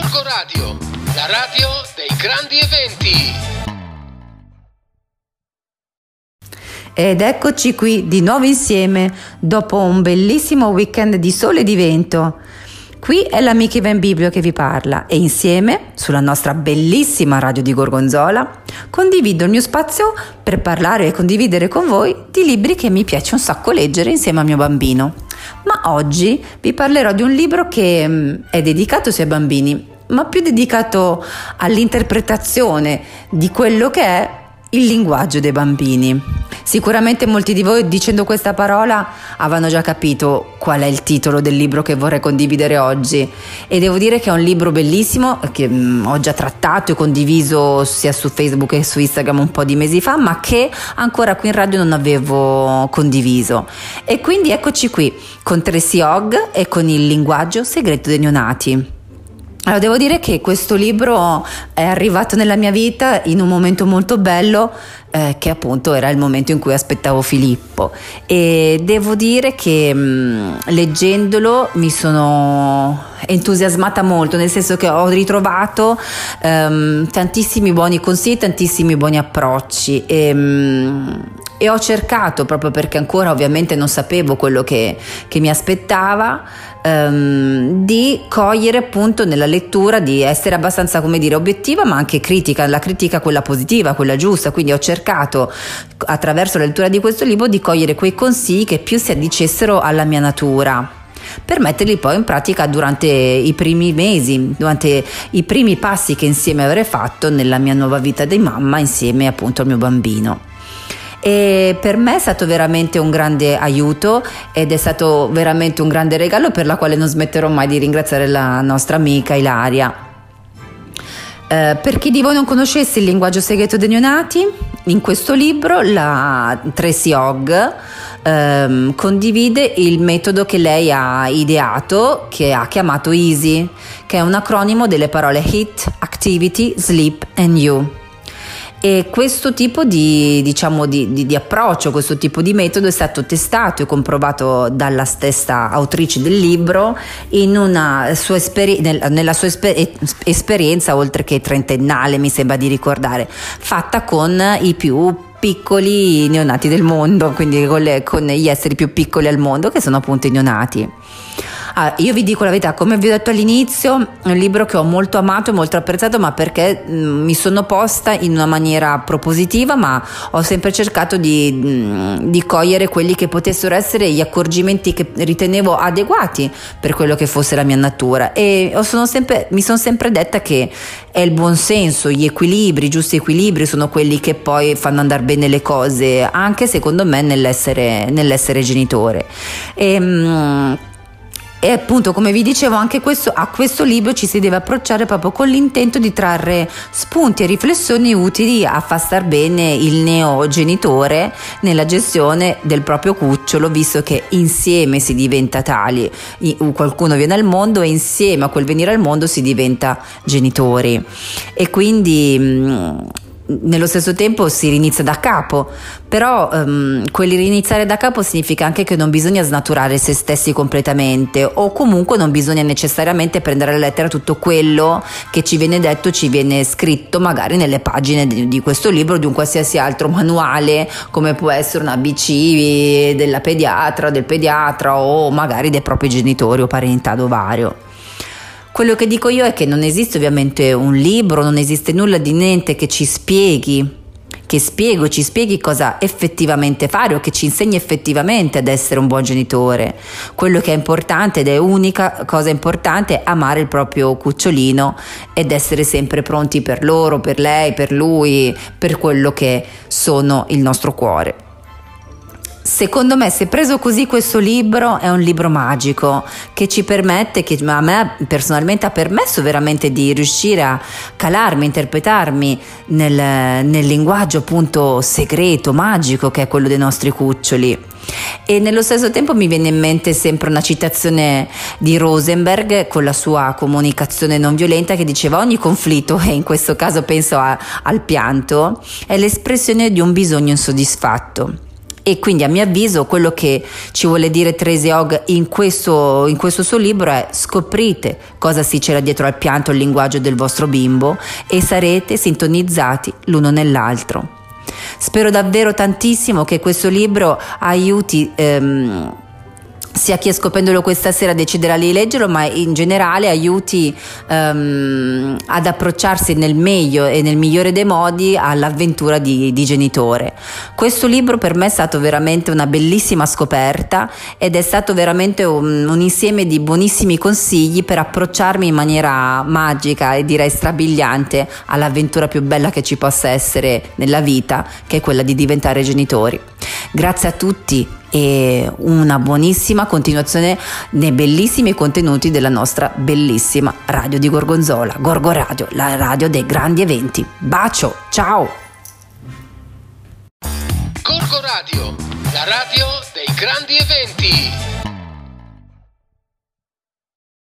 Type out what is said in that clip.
Gorgo Radio, la radio dei grandi eventi. Ed eccoci qui di nuovo insieme dopo un bellissimo weekend di sole e di vento. Qui è l'amica Ivan Biblio che vi parla e insieme, sulla nostra bellissima radio di Gorgonzola, condivido il mio spazio per parlare e condividere con voi di libri che mi piace un sacco leggere insieme al mio bambino. Ma oggi vi parlerò di un libro che mm, è dedicato sia ai bambini, ma più dedicato all'interpretazione di quello che è il linguaggio dei bambini. Sicuramente molti di voi dicendo questa parola avranno già capito qual è il titolo del libro che vorrei condividere oggi e devo dire che è un libro bellissimo che mm, ho già trattato e condiviso sia su Facebook che su Instagram un po' di mesi fa ma che ancora qui in radio non avevo condiviso e quindi eccoci qui con Tracy Hogg e con il linguaggio segreto dei neonati. Allora, devo dire che questo libro è arrivato nella mia vita in un momento molto bello, eh, che appunto era il momento in cui aspettavo Filippo. E devo dire che mh, mm, leggendolo mi sono entusiasmata molto, nel senso che ho ritrovato um, tantissimi buoni consigli, tantissimi buoni approcci. E, mh, mm, e ho cercato, proprio perché ancora ovviamente non sapevo quello che, che mi aspettava, ehm, di cogliere appunto nella lettura, di essere abbastanza, come dire, obiettiva, ma anche critica, la critica quella positiva, quella giusta. Quindi ho cercato attraverso la lettura di questo libro di cogliere quei consigli che più si addicessero alla mia natura. Per metterli poi in pratica durante i primi mesi, durante i primi passi che insieme avrei fatto nella mia nuova vita di mamma insieme appunto al mio bambino e per me è stato veramente un grande aiuto ed è stato veramente un grande regalo per la quale non smetterò mai di ringraziare la nostra amica Ilaria. Uh, per chi di voi non conoscesse il linguaggio segreto dei neonati, in questo libro la Tracy Hogg um, condivide il metodo che lei ha ideato, che ha chiamato EASY, che è un acronimo delle parole HIT, Activity, Sleep and You. E questo tipo di, diciamo, di, di, di, approccio, questo tipo di metodo è stato testato e comprovato dalla stessa autrice del libro sua esperi- nel, nella sua esper- esperienza, oltre che trentennale, mi sembra di ricordare, fatta con i più piccoli neonati del mondo, quindi con, le, con gli esseri più piccoli al mondo, che sono appunto i neonati. Ah, io vi dico la verità, come vi ho detto all'inizio, è un libro che ho molto amato e molto apprezzato, ma perché mm, mi sono posta in una maniera propositiva, ma ho sempre cercato di, mm, di, cogliere quelli che potessero essere gli accorgimenti che ritenevo adeguati per quello che fosse la mia natura. E sono sempre, mi sono sempre detta che è il buon senso, gli equilibri, i giusti equilibri sono quelli che poi fanno andare bene le cose, anche secondo me nell'essere, nell'essere genitore. E, mh, mm, e appunto, come vi dicevo, anche questo, a questo libro ci si deve approcciare proprio con l'intento di trarre spunti e riflessioni utili a far star bene il neogenitore nella gestione del proprio cucciolo, visto che insieme si diventa tali. Qualcuno viene al mondo e insieme a quel venire al mondo si diventa genitori. E quindi nello stesso tempo si rinizia da capo, però um, quelli riniziare da capo significa anche che non bisogna snaturare se stessi completamente o comunque non bisogna necessariamente prendere a lettera tutto quello che ci viene detto, ci viene scritto magari nelle pagine di, di questo libro o di un qualsiasi altro manuale come può essere una BC della pediatra, del pediatra o magari dei propri genitori o parentado vario. Quello che dico io è che non esiste ovviamente un libro, non esiste nulla di niente che ci spieghi, che spiego, ci spieghi cosa effettivamente fare o che ci insegni effettivamente ad essere un buon genitore. Quello che è importante ed è unica cosa importante è amare il proprio cucciolino ed essere sempre pronti per loro, per lei, per lui, per quello che sono il nostro cuore. Secondo me, se preso così questo libro, è un libro magico che ci permette, che a me personalmente ha permesso veramente di riuscire a calarmi, interpretarmi nel, nel linguaggio appunto segreto, magico che è quello dei nostri cuccioli. E nello stesso tempo mi viene in mente sempre una citazione di Rosenberg con la sua comunicazione non violenta che diceva ogni conflitto, e in questo caso penso a, al pianto, è l'espressione di un bisogno insoddisfatto E quindi a mio avviso quello che ci vuole dire Tracy Hogg in questo, in questo suo libro è scoprite cosa si c'era dietro al pianto, il linguaggio del vostro bimbo e sarete sintonizzati l'uno nell'altro. Spero davvero tantissimo che questo libro aiuti ehm, sia chi è scoprendolo questa sera deciderà di leggerlo, ma in generale aiuti um, ad approcciarsi nel meglio e nel migliore dei modi all'avventura di, di, genitore. Questo libro per me è stato veramente una bellissima scoperta ed è stato veramente un, un insieme di buonissimi consigli per approcciarmi in maniera magica e direi strabiliante all'avventura più bella che ci possa essere nella vita, che è quella di diventare genitori. Grazie a tutti e una buonissima continuazione nei bellissimi contenuti della nostra bellissima radio di Gorgonzola, Gorgo Radio, la radio dei grandi eventi. Bacio, ciao! Gorgo Radio, la radio dei grandi eventi.